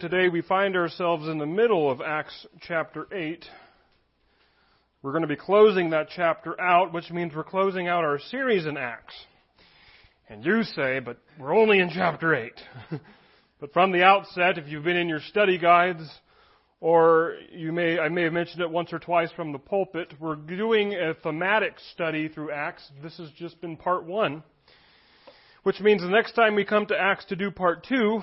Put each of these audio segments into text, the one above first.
Today we find ourselves in the middle of Acts chapter 8. We're going to be closing that chapter out, which means we're closing out our series in Acts. And you say, but we're only in chapter 8. but from the outset, if you've been in your study guides, or you may, I may have mentioned it once or twice from the pulpit, we're doing a thematic study through Acts. This has just been part one. Which means the next time we come to Acts to do part two,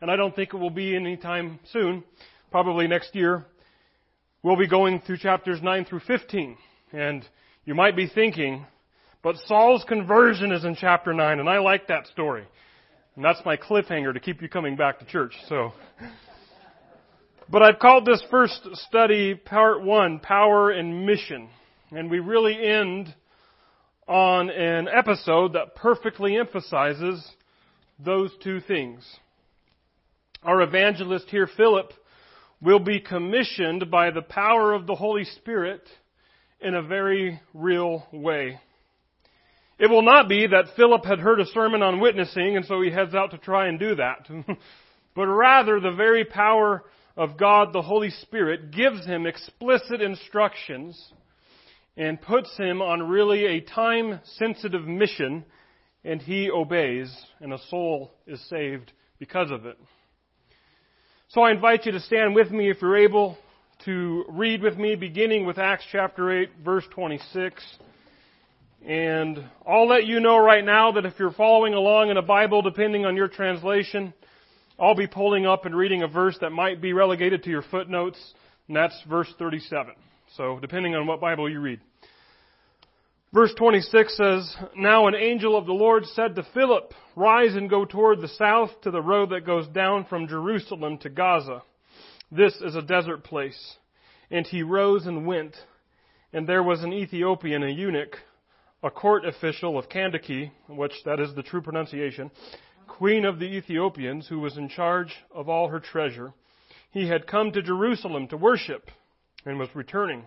and I don't think it will be anytime soon, probably next year, we'll be going through chapters 9 through 15. And you might be thinking, but Saul's conversion is in chapter 9, and I like that story. And that's my cliffhanger to keep you coming back to church, so. But I've called this first study part one, power and mission. And we really end on an episode that perfectly emphasizes those two things our evangelist here, Philip, will be commissioned by the power of the Holy Spirit in a very real way. It will not be that Philip had heard a sermon on witnessing and so he heads out to try and do that. but rather the very power of God, the Holy Spirit, gives him explicit instructions and puts him on really a time sensitive mission and he obeys and a soul is saved because of it. So I invite you to stand with me if you're able to read with me, beginning with Acts chapter 8, verse 26. And I'll let you know right now that if you're following along in a Bible, depending on your translation, I'll be pulling up and reading a verse that might be relegated to your footnotes, and that's verse 37. So depending on what Bible you read. Verse 26 says, Now an angel of the Lord said to Philip, Rise and go toward the south to the road that goes down from Jerusalem to Gaza. This is a desert place. And he rose and went. And there was an Ethiopian, a eunuch, a court official of Kandake, which that is the true pronunciation, queen of the Ethiopians, who was in charge of all her treasure. He had come to Jerusalem to worship and was returning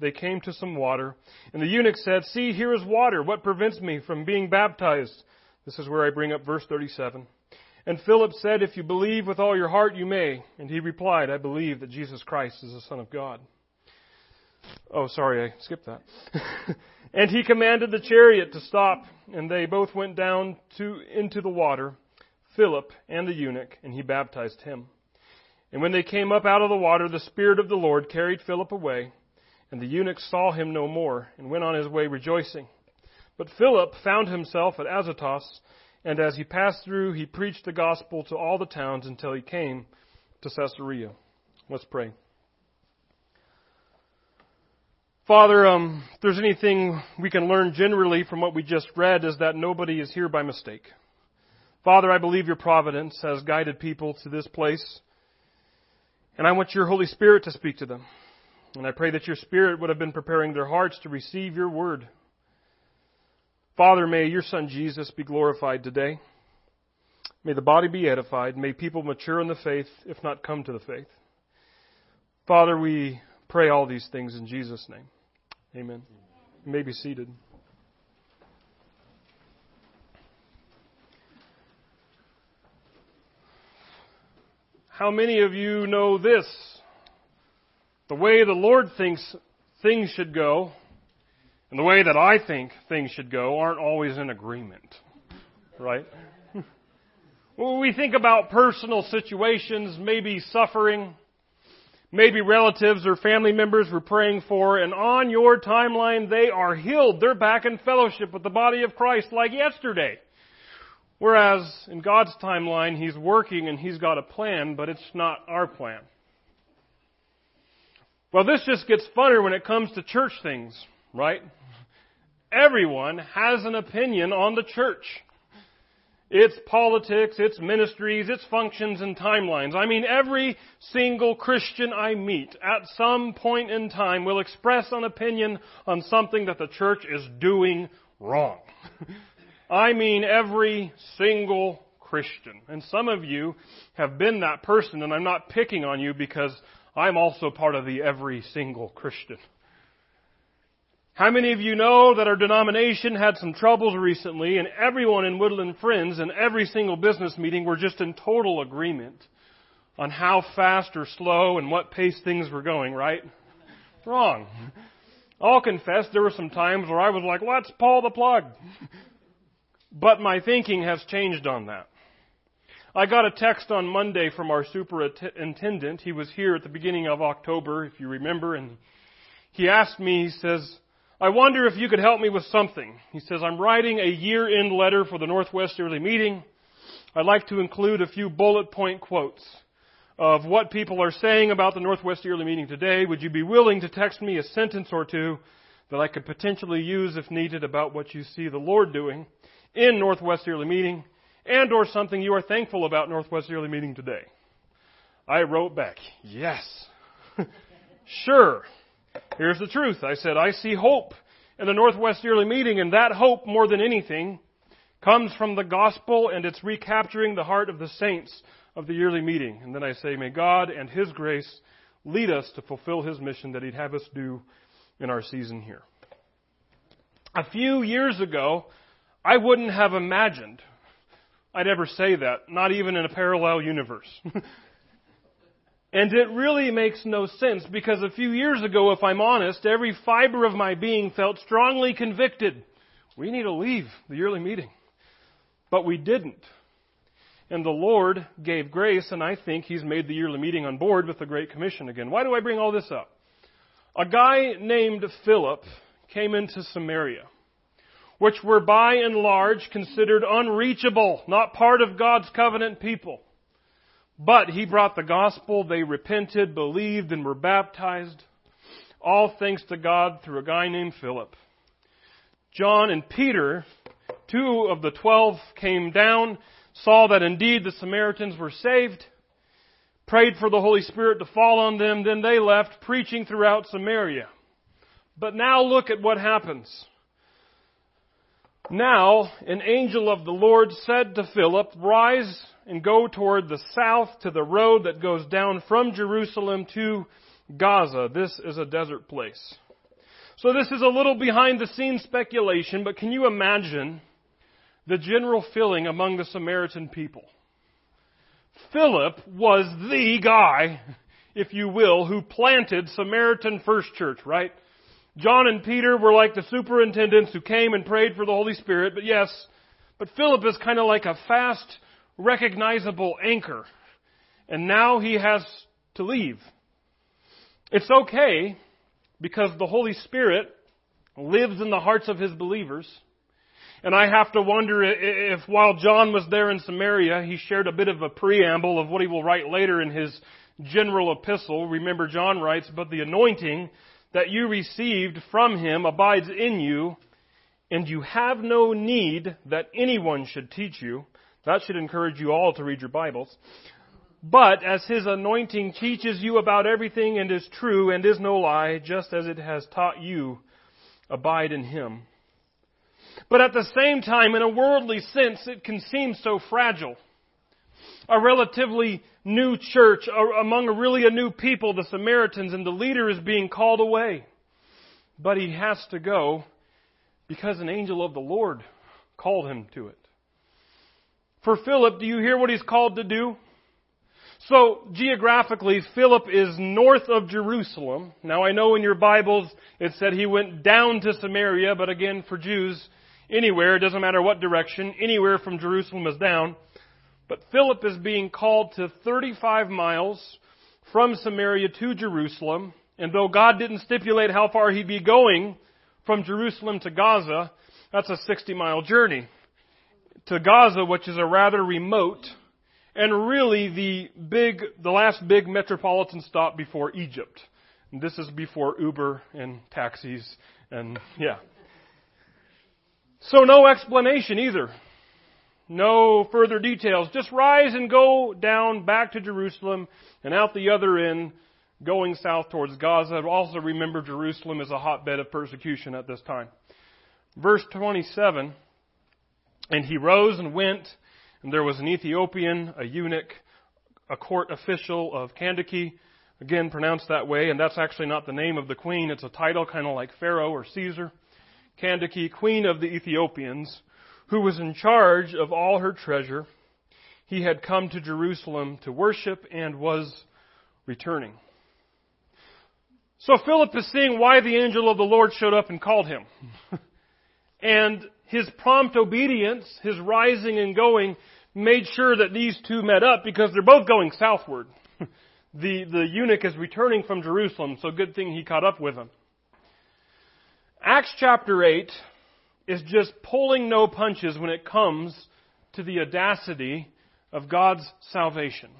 they came to some water. And the eunuch said, See, here is water. What prevents me from being baptized? This is where I bring up verse 37. And Philip said, If you believe with all your heart, you may. And he replied, I believe that Jesus Christ is the Son of God. Oh, sorry, I skipped that. and he commanded the chariot to stop, and they both went down to, into the water, Philip and the eunuch, and he baptized him. And when they came up out of the water, the Spirit of the Lord carried Philip away, and the eunuch saw him no more, and went on his way rejoicing. But Philip found himself at Azotus, and as he passed through, he preached the gospel to all the towns until he came to Caesarea. Let's pray. Father, um, if there's anything we can learn generally from what we just read, is that nobody is here by mistake. Father, I believe your providence has guided people to this place and I want your Holy Spirit to speak to them. And I pray that your Spirit would have been preparing their hearts to receive your word. Father, may your Son Jesus be glorified today. May the body be edified. May people mature in the faith, if not come to the faith. Father, we pray all these things in Jesus' name. Amen. You may be seated. How many of you know this? The way the Lord thinks things should go and the way that I think things should go aren't always in agreement. Right? When we think about personal situations, maybe suffering, maybe relatives or family members we're praying for, and on your timeline they are healed. They're back in fellowship with the body of Christ like yesterday. Whereas in God's timeline, He's working and He's got a plan, but it's not our plan. Well, this just gets funner when it comes to church things, right? Everyone has an opinion on the church. Its politics, its ministries, its functions and timelines. I mean, every single Christian I meet at some point in time will express an opinion on something that the church is doing wrong. I mean every single Christian. And some of you have been that person, and I'm not picking on you because I'm also part of the every single Christian. How many of you know that our denomination had some troubles recently and everyone in Woodland Friends and every single business meeting were just in total agreement on how fast or slow and what pace things were going, right? Wrong. I'll confess there were some times where I was like, let's pull the plug. But my thinking has changed on that. I got a text on Monday from our superintendent. He was here at the beginning of October, if you remember, and he asked me, he says, I wonder if you could help me with something. He says, I'm writing a year-end letter for the Northwest Yearly Meeting. I'd like to include a few bullet point quotes of what people are saying about the Northwest Yearly Meeting today. Would you be willing to text me a sentence or two that I could potentially use if needed about what you see the Lord doing in Northwest Yearly Meeting and or something you are thankful about Northwest Yearly Meeting today? I wrote back, yes. sure. Here's the truth. I said, I see hope in the Northwest Yearly Meeting, and that hope, more than anything, comes from the gospel and it's recapturing the heart of the saints of the yearly meeting. And then I say, may God and His grace lead us to fulfill His mission that He'd have us do in our season here. A few years ago, I wouldn't have imagined I'd ever say that, not even in a parallel universe. And it really makes no sense because a few years ago, if I'm honest, every fiber of my being felt strongly convicted. We need to leave the yearly meeting. But we didn't. And the Lord gave grace, and I think He's made the yearly meeting on board with the Great Commission again. Why do I bring all this up? A guy named Philip came into Samaria, which were by and large considered unreachable, not part of God's covenant people. But he brought the gospel, they repented, believed, and were baptized. All thanks to God through a guy named Philip. John and Peter, two of the twelve, came down, saw that indeed the Samaritans were saved, prayed for the Holy Spirit to fall on them, then they left preaching throughout Samaria. But now look at what happens. Now, an angel of the Lord said to Philip, Rise and go toward the south to the road that goes down from Jerusalem to Gaza. This is a desert place. So this is a little behind the scenes speculation, but can you imagine the general feeling among the Samaritan people? Philip was the guy, if you will, who planted Samaritan First Church, right? John and Peter were like the superintendents who came and prayed for the Holy Spirit, but yes, but Philip is kind of like a fast, recognizable anchor. And now he has to leave. It's okay because the Holy Spirit lives in the hearts of his believers. And I have to wonder if while John was there in Samaria, he shared a bit of a preamble of what he will write later in his general epistle. Remember, John writes, but the anointing that you received from him abides in you, and you have no need that anyone should teach you. That should encourage you all to read your Bibles. But as his anointing teaches you about everything and is true and is no lie, just as it has taught you, abide in him. But at the same time, in a worldly sense, it can seem so fragile. A relatively new church among a really a new people, the Samaritans, and the leader is being called away. But he has to go because an angel of the Lord called him to it. For Philip, do you hear what he's called to do? So, geographically, Philip is north of Jerusalem. Now, I know in your Bibles it said he went down to Samaria, but again, for Jews, anywhere, it doesn't matter what direction, anywhere from Jerusalem is down. But Philip is being called to 35 miles from Samaria to Jerusalem. And though God didn't stipulate how far he'd be going from Jerusalem to Gaza, that's a 60 mile journey. To Gaza, which is a rather remote and really the big, the last big metropolitan stop before Egypt. And this is before Uber and taxis and yeah. So no explanation either. No further details. Just rise and go down back to Jerusalem and out the other end, going south towards Gaza. Also remember Jerusalem is a hotbed of persecution at this time. Verse 27, and he rose and went, and there was an Ethiopian, a eunuch, a court official of Kandake, again pronounced that way, and that's actually not the name of the queen, it's a title kind of like Pharaoh or Caesar. Kandake, queen of the Ethiopians, who was in charge of all her treasure. He had come to Jerusalem to worship and was returning. So Philip is seeing why the angel of the Lord showed up and called him. and his prompt obedience, his rising and going, made sure that these two met up because they're both going southward. the, the eunuch is returning from Jerusalem, so good thing he caught up with him. Acts chapter 8 is just pulling no punches when it comes to the audacity of God's salvation.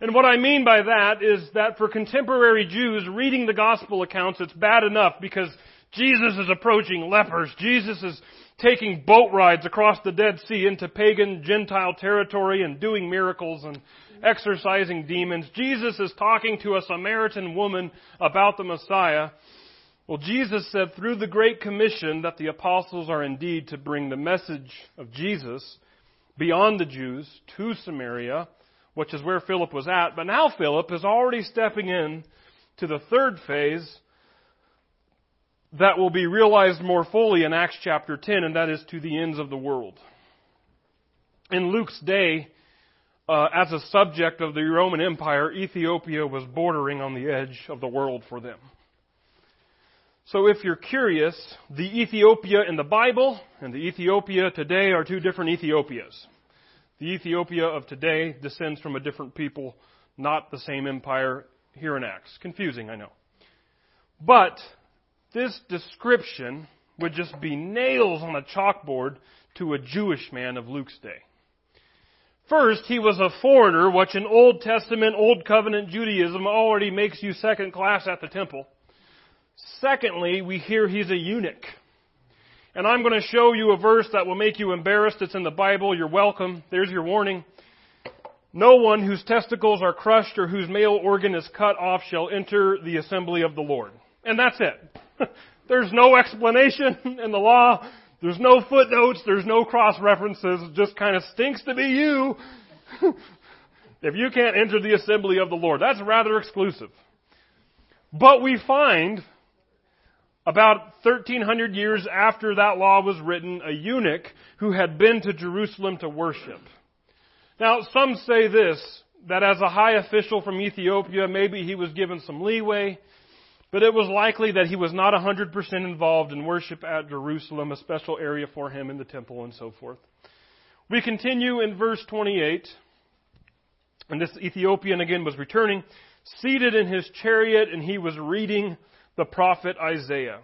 And what I mean by that is that for contemporary Jews reading the gospel accounts, it's bad enough because Jesus is approaching lepers. Jesus is taking boat rides across the Dead Sea into pagan Gentile territory and doing miracles and exorcising demons. Jesus is talking to a Samaritan woman about the Messiah. Well, Jesus said through the Great Commission that the apostles are indeed to bring the message of Jesus beyond the Jews to Samaria, which is where Philip was at. But now Philip is already stepping in to the third phase that will be realized more fully in Acts chapter 10, and that is to the ends of the world. In Luke's day, uh, as a subject of the Roman Empire, Ethiopia was bordering on the edge of the world for them. So if you're curious, the Ethiopia in the Bible and the Ethiopia today are two different Ethiopias. The Ethiopia of today descends from a different people, not the same empire here in Acts. Confusing, I know. But this description would just be nails on a chalkboard to a Jewish man of Luke's day. First, he was a foreigner, which in Old Testament, Old Covenant Judaism already makes you second class at the temple. Secondly, we hear he's a eunuch. And I'm going to show you a verse that will make you embarrassed. It's in the Bible. You're welcome. There's your warning. No one whose testicles are crushed or whose male organ is cut off shall enter the assembly of the Lord. And that's it. There's no explanation in the law. There's no footnotes. There's no cross references. It just kind of stinks to be you. if you can't enter the assembly of the Lord. That's rather exclusive. But we find about 1300 years after that law was written, a eunuch who had been to Jerusalem to worship. Now, some say this, that as a high official from Ethiopia, maybe he was given some leeway, but it was likely that he was not 100% involved in worship at Jerusalem, a special area for him in the temple and so forth. We continue in verse 28, and this Ethiopian again was returning, seated in his chariot, and he was reading the prophet Isaiah.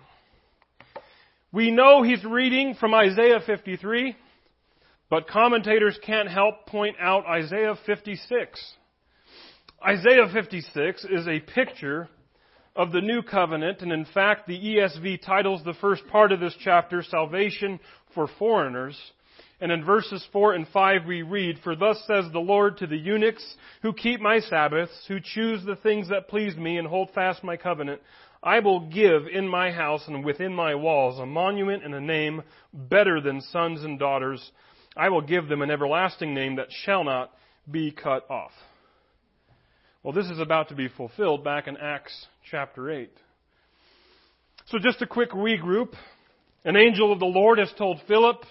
We know he's reading from Isaiah 53, but commentators can't help point out Isaiah 56. Isaiah 56 is a picture of the new covenant, and in fact, the ESV titles the first part of this chapter Salvation for Foreigners. And in verses 4 and 5 we read, For thus says the Lord to the eunuchs who keep my Sabbaths, who choose the things that please me and hold fast my covenant, I will give in my house and within my walls a monument and a name better than sons and daughters. I will give them an everlasting name that shall not be cut off. Well, this is about to be fulfilled back in Acts chapter 8. So just a quick regroup. An angel of the Lord has told Philip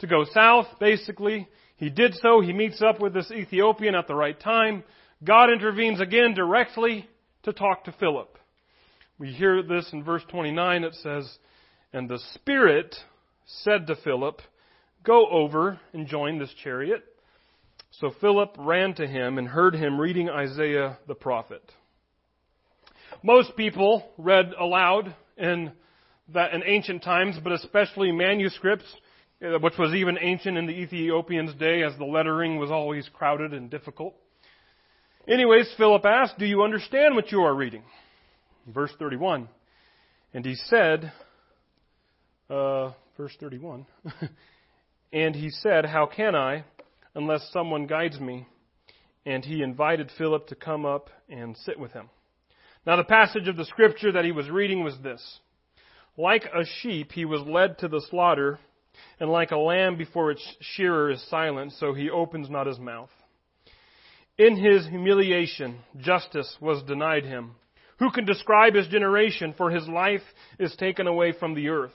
to go south, basically. He did so. He meets up with this Ethiopian at the right time. God intervenes again directly to talk to Philip. We hear this in verse 29. It says, And the Spirit said to Philip, Go over and join this chariot. So Philip ran to him and heard him reading Isaiah the prophet. Most people read aloud in that in ancient times, but especially manuscripts, uh, which was even ancient in the Ethiopians' day as the lettering was always crowded and difficult. Anyways, Philip asked, Do you understand what you are reading? Verse 31. And he said, uh, verse 31. and he said, How can I, unless someone guides me? And he invited Philip to come up and sit with him. Now, the passage of the scripture that he was reading was this Like a sheep, he was led to the slaughter, and like a lamb before its shearer is silent, so he opens not his mouth. In his humiliation, justice was denied him. Who can describe his generation? For his life is taken away from the earth.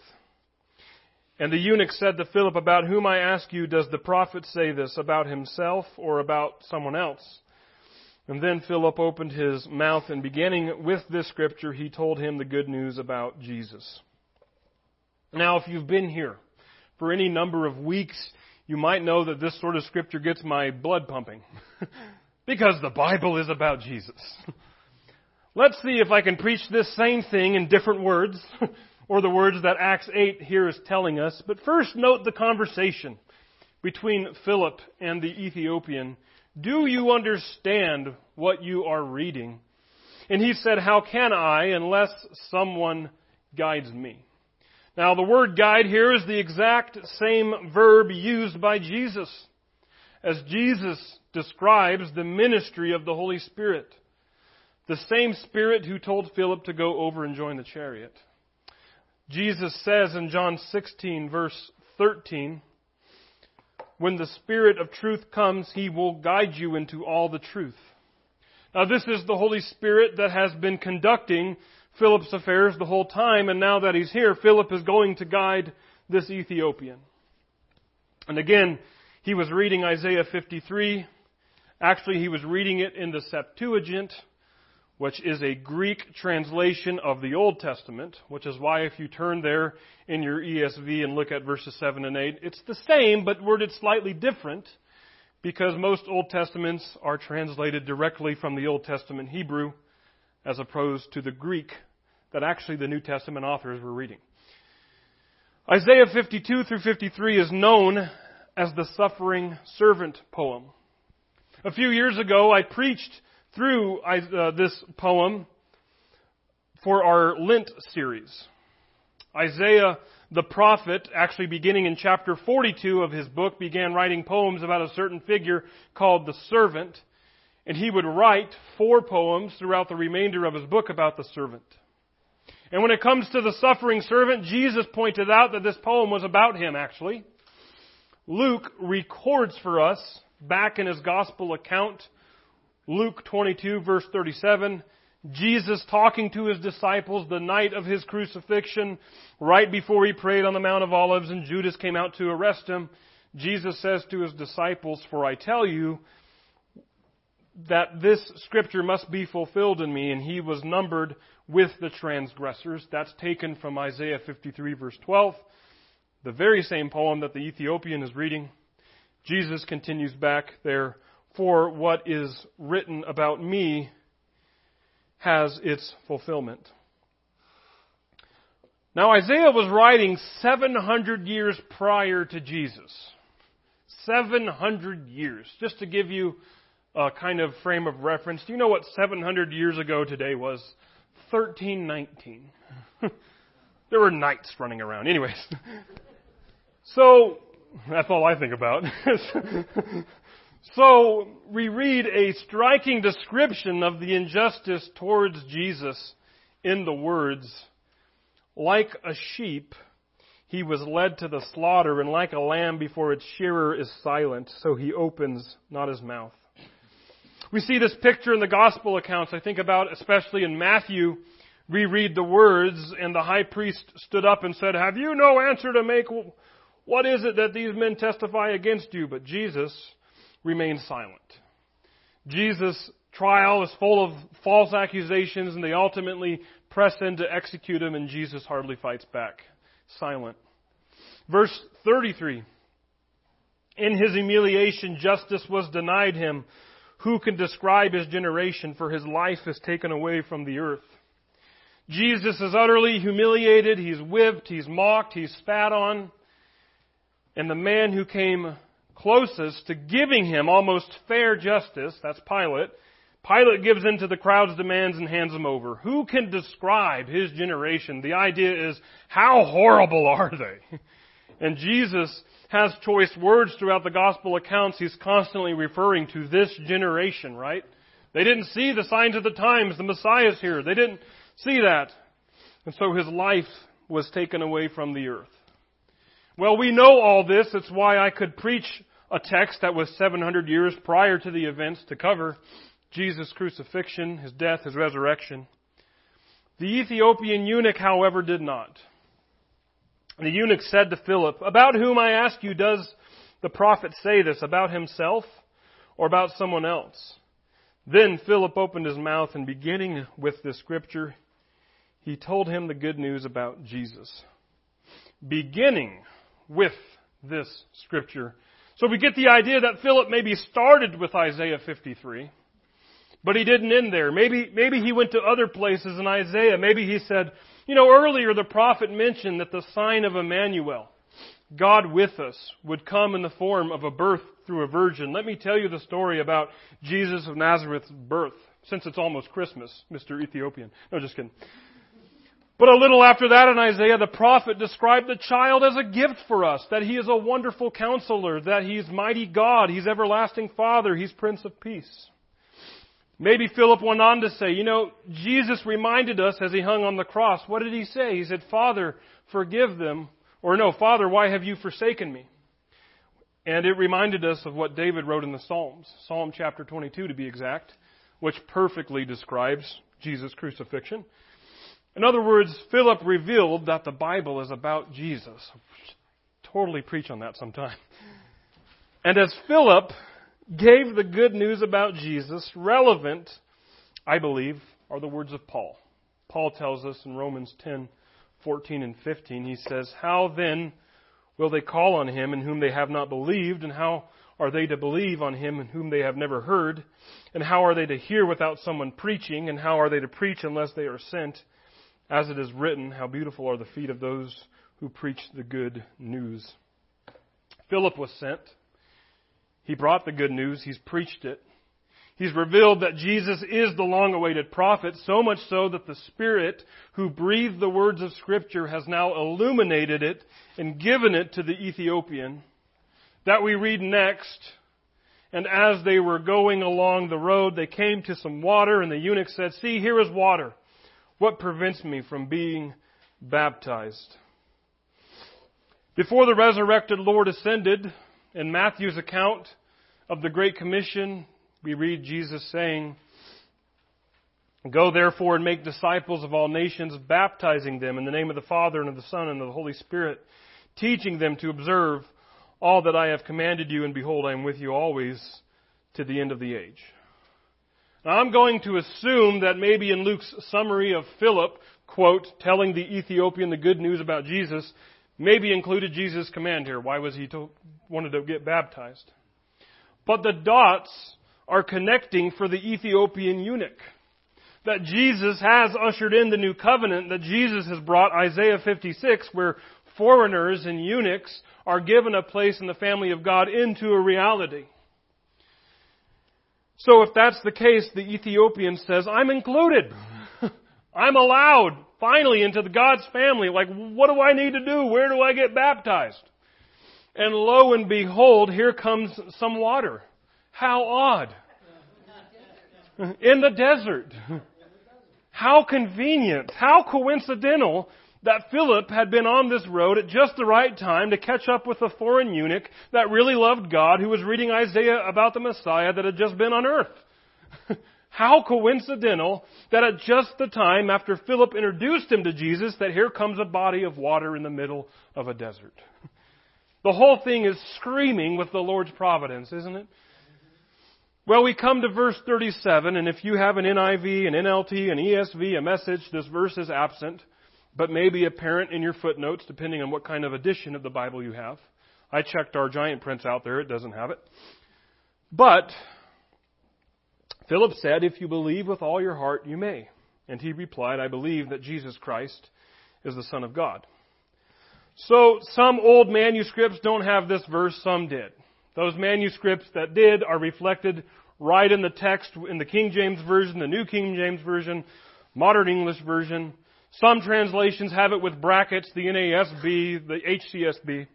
And the eunuch said to Philip, About whom I ask you, does the prophet say this? About himself or about someone else? And then Philip opened his mouth, and beginning with this scripture, he told him the good news about Jesus. Now, if you've been here for any number of weeks, you might know that this sort of scripture gets my blood pumping. because the Bible is about Jesus. Let's see if I can preach this same thing in different words, or the words that Acts 8 here is telling us. But first, note the conversation between Philip and the Ethiopian. Do you understand what you are reading? And he said, How can I unless someone guides me? Now, the word guide here is the exact same verb used by Jesus as Jesus describes the ministry of the Holy Spirit. The same Spirit who told Philip to go over and join the chariot. Jesus says in John 16, verse 13, When the Spirit of truth comes, he will guide you into all the truth. Now, this is the Holy Spirit that has been conducting Philip's affairs the whole time, and now that he's here, Philip is going to guide this Ethiopian. And again, he was reading Isaiah 53. Actually, he was reading it in the Septuagint which is a Greek translation of the Old Testament, which is why if you turn there in your ESV and look at verses 7 and 8, it's the same but worded slightly different because most Old Testaments are translated directly from the Old Testament Hebrew as opposed to the Greek that actually the New Testament authors were reading. Isaiah 52 through 53 is known as the suffering servant poem. A few years ago, I preached through uh, this poem for our Lent series. Isaiah the prophet, actually beginning in chapter 42 of his book, began writing poems about a certain figure called the servant, and he would write four poems throughout the remainder of his book about the servant. And when it comes to the suffering servant, Jesus pointed out that this poem was about him, actually. Luke records for us, back in his gospel account, Luke 22 verse 37, Jesus talking to his disciples the night of his crucifixion, right before he prayed on the Mount of Olives and Judas came out to arrest him. Jesus says to his disciples, For I tell you that this scripture must be fulfilled in me, and he was numbered with the transgressors. That's taken from Isaiah 53 verse 12, the very same poem that the Ethiopian is reading. Jesus continues back there for what is written about me has its fulfillment. Now, Isaiah was writing 700 years prior to Jesus. 700 years. Just to give you a kind of frame of reference, do you know what 700 years ago today was? 1319. there were knights running around. Anyways. So, that's all I think about. So we read a striking description of the injustice towards Jesus in the words, like a sheep, he was led to the slaughter, and like a lamb before its shearer is silent, so he opens not his mouth. We see this picture in the gospel accounts. I think about especially in Matthew. We read the words, and the high priest stood up and said, Have you no answer to make? What is it that these men testify against you? But Jesus, remain silent. Jesus' trial is full of false accusations, and they ultimately press in to execute him, and Jesus hardly fights back. Silent. Verse 33. In his humiliation, justice was denied him. Who can describe his generation? For his life is taken away from the earth. Jesus is utterly humiliated, he's whipped, he's mocked, he's spat on. And the man who came closest to giving him almost fair justice, that's Pilate, Pilate gives in to the crowd's demands and hands him over. Who can describe his generation? The idea is, how horrible are they? And Jesus has choice words throughout the gospel accounts. He's constantly referring to this generation, right? They didn't see the signs of the times. The Messiah's here. They didn't see that. And so his life was taken away from the earth. Well, we know all this. It's why I could preach a text that was 700 years prior to the events to cover Jesus' crucifixion, his death, his resurrection. The Ethiopian eunuch, however, did not. The eunuch said to Philip, About whom I ask you, does the prophet say this? About himself or about someone else? Then Philip opened his mouth and beginning with the scripture, he told him the good news about Jesus. Beginning with this scripture. So we get the idea that Philip maybe started with Isaiah 53, but he didn't end there. Maybe, maybe he went to other places in Isaiah. Maybe he said, you know, earlier the prophet mentioned that the sign of Emmanuel, God with us, would come in the form of a birth through a virgin. Let me tell you the story about Jesus of Nazareth's birth, since it's almost Christmas, Mr. Ethiopian. No, just kidding. But a little after that in Isaiah, the prophet described the child as a gift for us, that he is a wonderful counselor, that he's mighty God, he's everlasting Father, he's Prince of Peace. Maybe Philip went on to say, you know, Jesus reminded us as he hung on the cross. What did he say? He said, Father, forgive them. Or no, Father, why have you forsaken me? And it reminded us of what David wrote in the Psalms, Psalm chapter 22 to be exact, which perfectly describes Jesus' crucifixion. In other words, Philip revealed that the Bible is about Jesus. Totally preach on that sometime. And as Philip gave the good news about Jesus, relevant, I believe, are the words of Paul. Paul tells us in Romans 10, 14 and 15, he says, How then will they call on him in whom they have not believed? And how are they to believe on him in whom they have never heard? And how are they to hear without someone preaching? And how are they to preach unless they are sent? As it is written, How beautiful are the feet of those who preach the good news. Philip was sent. He brought the good news. He's preached it. He's revealed that Jesus is the long awaited prophet, so much so that the Spirit who breathed the words of Scripture has now illuminated it and given it to the Ethiopian. That we read next. And as they were going along the road, they came to some water, and the eunuch said, See, here is water. What prevents me from being baptized? Before the resurrected Lord ascended, in Matthew's account of the Great Commission, we read Jesus saying, Go therefore and make disciples of all nations, baptizing them in the name of the Father and of the Son and of the Holy Spirit, teaching them to observe all that I have commanded you, and behold, I am with you always to the end of the age. Now I'm going to assume that maybe in Luke's summary of Philip, quote, telling the Ethiopian the good news about Jesus, maybe included Jesus' command here. Why was he to, wanted to get baptized? But the dots are connecting for the Ethiopian eunuch. That Jesus has ushered in the new covenant, that Jesus has brought Isaiah 56, where foreigners and eunuchs are given a place in the family of God into a reality. So if that's the case, the Ethiopian says, I'm included. I'm allowed finally into the God's family. Like, what do I need to do? Where do I get baptized? And lo and behold, here comes some water. How odd. In the desert. How convenient. How coincidental that Philip had been on this road at just the right time to catch up with a foreign eunuch that really loved God who was reading Isaiah about the Messiah that had just been on earth. How coincidental that at just the time after Philip introduced him to Jesus that here comes a body of water in the middle of a desert. The whole thing is screaming with the Lord's providence, isn't it? Well, we come to verse 37, and if you have an NIV, an NLT, an ESV, a message, this verse is absent, but may be apparent in your footnotes, depending on what kind of edition of the Bible you have. I checked our giant prints out there, it doesn't have it. But Philip said, If you believe with all your heart, you may. And he replied, I believe that Jesus Christ is the Son of God. So some old manuscripts don't have this verse, some did. Those manuscripts that did are reflected right in the text in the King James Version, the New King James Version, Modern English Version. Some translations have it with brackets, the NASB, the HCSB.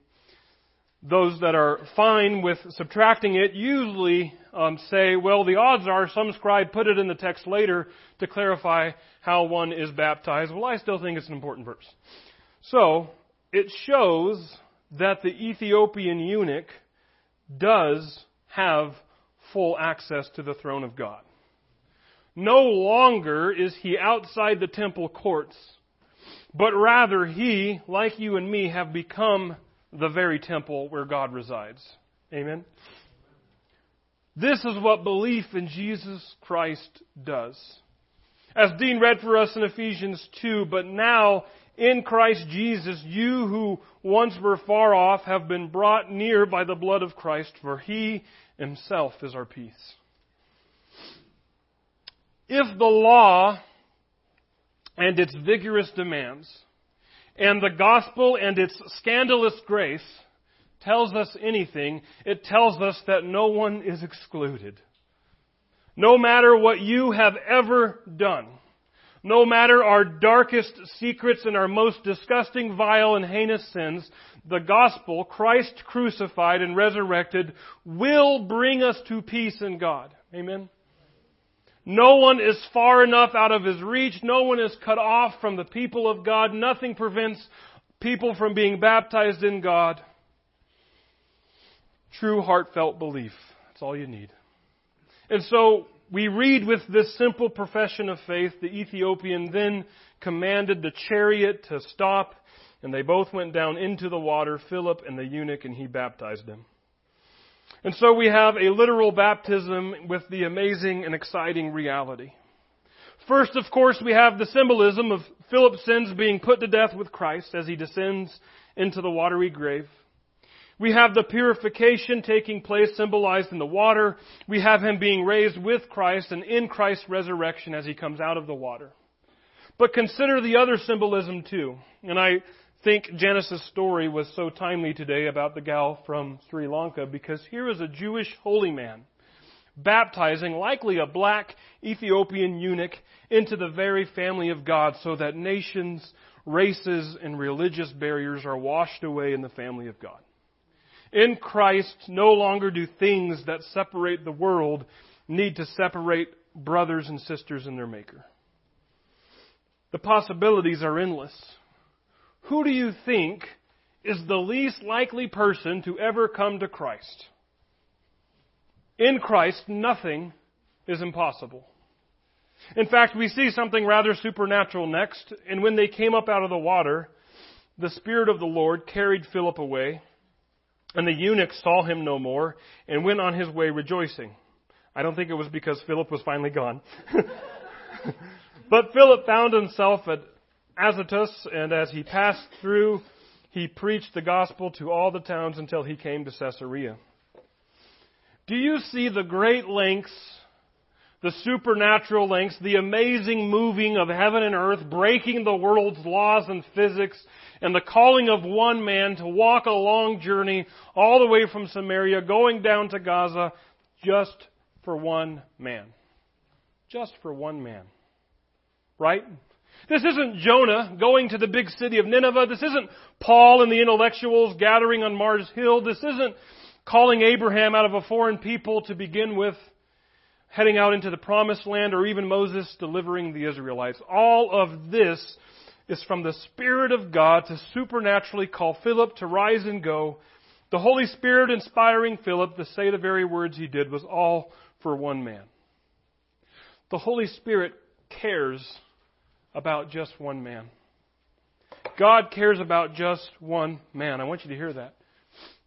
Those that are fine with subtracting it usually um, say, well, the odds are some scribe put it in the text later to clarify how one is baptized. Well, I still think it's an important verse. So, it shows that the Ethiopian eunuch does have full access to the throne of God. No longer is he outside the temple courts, but rather he, like you and me, have become the very temple where God resides. Amen? This is what belief in Jesus Christ does. As Dean read for us in Ephesians 2, but now in Christ Jesus, you who once were far off have been brought near by the blood of Christ, for he himself is our peace. If the law and its vigorous demands, and the gospel and its scandalous grace tells us anything, it tells us that no one is excluded. No matter what you have ever done, no matter our darkest secrets and our most disgusting, vile, and heinous sins, the gospel, Christ crucified and resurrected, will bring us to peace in God. Amen? No one is far enough out of his reach. No one is cut off from the people of God. Nothing prevents people from being baptized in God. True heartfelt belief. That's all you need. And so we read with this simple profession of faith, the Ethiopian then commanded the chariot to stop, and they both went down into the water, Philip and the eunuch, and he baptized him. And so we have a literal baptism with the amazing and exciting reality. First, of course, we have the symbolism of Philip's sins being put to death with Christ as he descends into the watery grave. We have the purification taking place symbolized in the water. We have him being raised with Christ and in Christ's resurrection as he comes out of the water. But consider the other symbolism too. And I think Janice's story was so timely today about the gal from Sri Lanka because here is a Jewish holy man baptizing likely a black Ethiopian eunuch into the very family of God so that nations, races, and religious barriers are washed away in the family of God. In Christ, no longer do things that separate the world need to separate brothers and sisters in their Maker. The possibilities are endless. Who do you think is the least likely person to ever come to Christ? In Christ, nothing is impossible. In fact, we see something rather supernatural next. And when they came up out of the water, the Spirit of the Lord carried Philip away and the eunuch saw him no more and went on his way rejoicing. I don't think it was because Philip was finally gone. but Philip found himself at Azotus, and as he passed through, he preached the gospel to all the towns until he came to Caesarea. Do you see the great lengths, the supernatural lengths, the amazing moving of heaven and earth, breaking the world's laws and physics, and the calling of one man to walk a long journey all the way from Samaria, going down to Gaza, just for one man. Just for one man. Right? This isn't Jonah going to the big city of Nineveh. This isn't Paul and the intellectuals gathering on Mars Hill. This isn't calling Abraham out of a foreign people to begin with, heading out into the promised land, or even Moses delivering the Israelites. All of this is from the Spirit of God to supernaturally call Philip to rise and go. The Holy Spirit inspiring Philip to say the very words he did was all for one man. The Holy Spirit cares about just one man. God cares about just one man. I want you to hear that.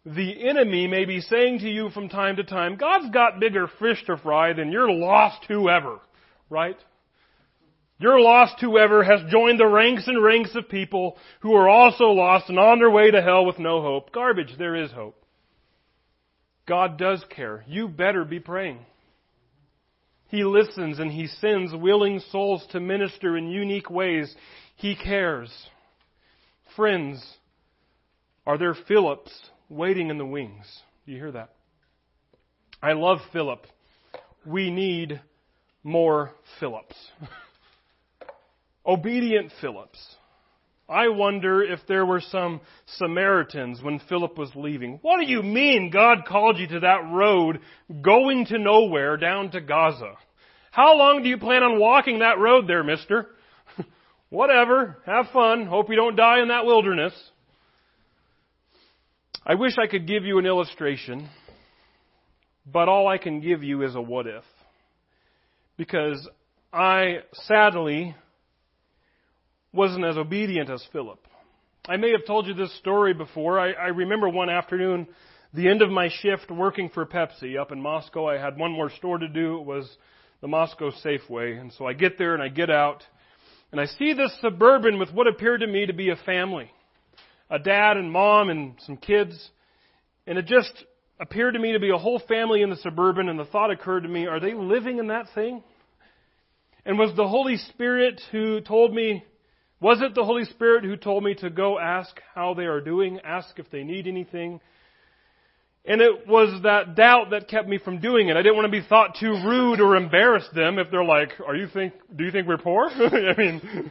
The enemy may be saying to you from time to time, God's got bigger fish to fry than your lost whoever, right? Your lost whoever has joined the ranks and ranks of people who are also lost and on their way to hell with no hope. Garbage, there is hope. God does care. You better be praying. He listens and he sends willing souls to minister in unique ways. He cares. Friends, are there Philips waiting in the wings? Do you hear that? I love Philip. We need more Philips. Obedient Philips. I wonder if there were some Samaritans when Philip was leaving. What do you mean God called you to that road going to nowhere down to Gaza? How long do you plan on walking that road there, mister? Whatever. Have fun. Hope you don't die in that wilderness. I wish I could give you an illustration, but all I can give you is a what if. Because I sadly wasn't as obedient as Philip. I may have told you this story before. I, I remember one afternoon, the end of my shift working for Pepsi up in Moscow. I had one more store to do. It was the Moscow Safeway. And so I get there and I get out and I see this suburban with what appeared to me to be a family. A dad and mom and some kids. And it just appeared to me to be a whole family in the suburban and the thought occurred to me, are they living in that thing? And was the Holy Spirit who told me was it the Holy Spirit who told me to go ask how they are doing, ask if they need anything? And it was that doubt that kept me from doing it. I didn't want to be thought too rude or embarrass them if they're like, "Are you think? Do you think we're poor?" I mean,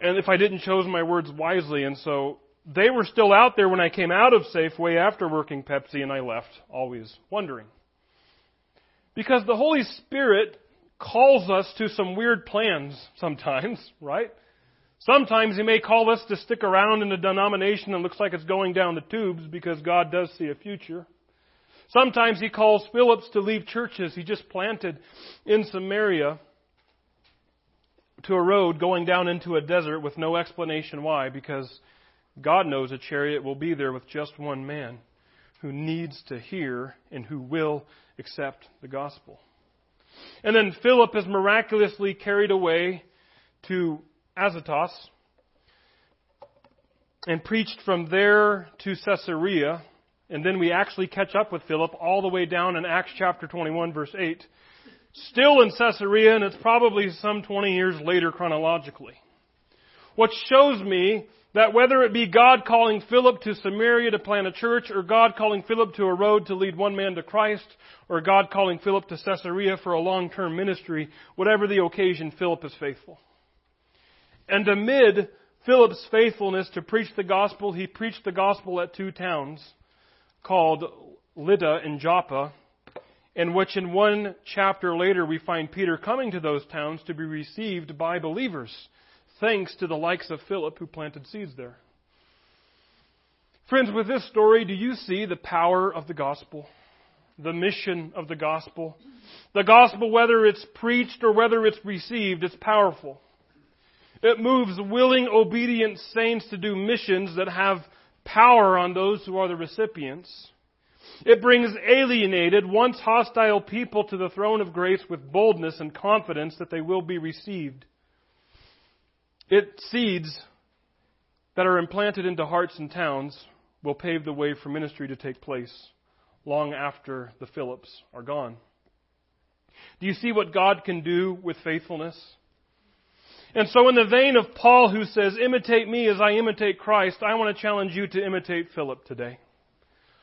and if I didn't choose my words wisely, and so they were still out there when I came out of Safeway after working Pepsi, and I left, always wondering. Because the Holy Spirit calls us to some weird plans sometimes, right? Sometimes He may call us to stick around in a denomination that looks like it's going down the tubes because God does see a future. Sometimes He calls Philips to leave churches He just planted in Samaria to a road going down into a desert with no explanation why, because God knows a chariot will be there with just one man who needs to hear and who will accept the gospel. And then Philip is miraculously carried away to Azotus and preached from there to Caesarea. And then we actually catch up with Philip all the way down in Acts chapter 21 verse 8. Still in Caesarea, and it's probably some 20 years later chronologically. What shows me that whether it be God calling Philip to Samaria to plant a church, or God calling Philip to a road to lead one man to Christ, or God calling Philip to Caesarea for a long-term ministry, whatever the occasion, Philip is faithful. And amid Philip's faithfulness to preach the gospel, he preached the gospel at two towns called Lydda and Joppa, in which in one chapter later we find Peter coming to those towns to be received by believers thanks to the likes of Philip who planted seeds there. Friends, with this story, do you see the power of the gospel? The mission of the gospel? The gospel, whether it's preached or whether it's received, it's powerful. It moves willing, obedient saints to do missions that have power on those who are the recipients. It brings alienated, once hostile people to the throne of grace with boldness and confidence that they will be received. It seeds that are implanted into hearts and towns will pave the way for ministry to take place long after the Philips are gone. Do you see what God can do with faithfulness? And so, in the vein of Paul, who says, Imitate me as I imitate Christ, I want to challenge you to imitate Philip today.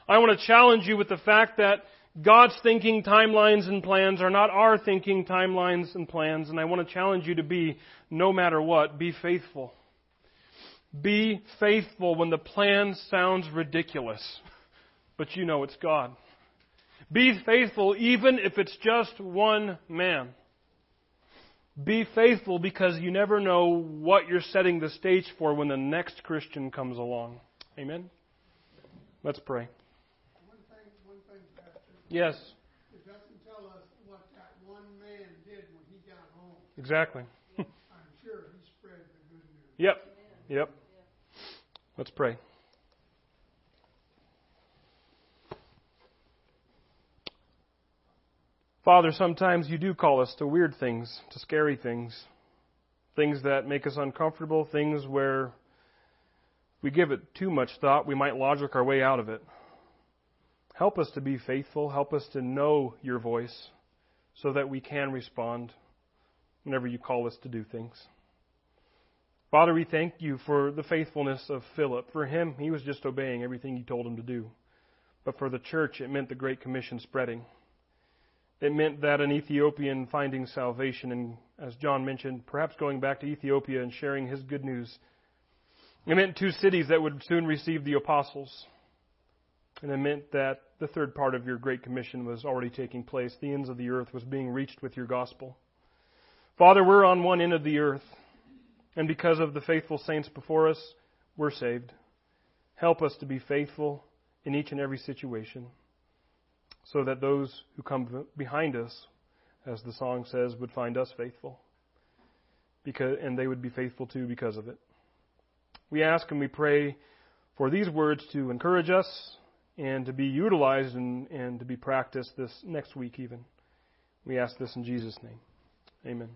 I want to challenge you with the fact that God's thinking timelines and plans are not our thinking timelines and plans, and I want to challenge you to be, no matter what, be faithful. Be faithful when the plan sounds ridiculous, but you know it's God. Be faithful even if it's just one man. Be faithful because you never know what you're setting the stage for when the next Christian comes along. Amen? Let's pray. Yes. It doesn't tell us what that one man did when he got home. Exactly. I'm sure he spread the good news. Yep. Yep. Let's pray. Father, sometimes you do call us to weird things, to scary things, things that make us uncomfortable, things where we give it too much thought, we might logic our way out of it. Help us to be faithful. Help us to know your voice so that we can respond whenever you call us to do things. Father, we thank you for the faithfulness of Philip. For him, he was just obeying everything you told him to do. But for the church, it meant the Great Commission spreading. It meant that an Ethiopian finding salvation, and as John mentioned, perhaps going back to Ethiopia and sharing his good news. It meant two cities that would soon receive the apostles. And it meant that the third part of your Great Commission was already taking place. The ends of the earth was being reached with your gospel. Father, we're on one end of the earth, and because of the faithful saints before us, we're saved. Help us to be faithful in each and every situation so that those who come behind us, as the song says, would find us faithful. Because, and they would be faithful too because of it. We ask and we pray for these words to encourage us and to be utilized and, and to be practiced this next week even. We ask this in Jesus' name. Amen.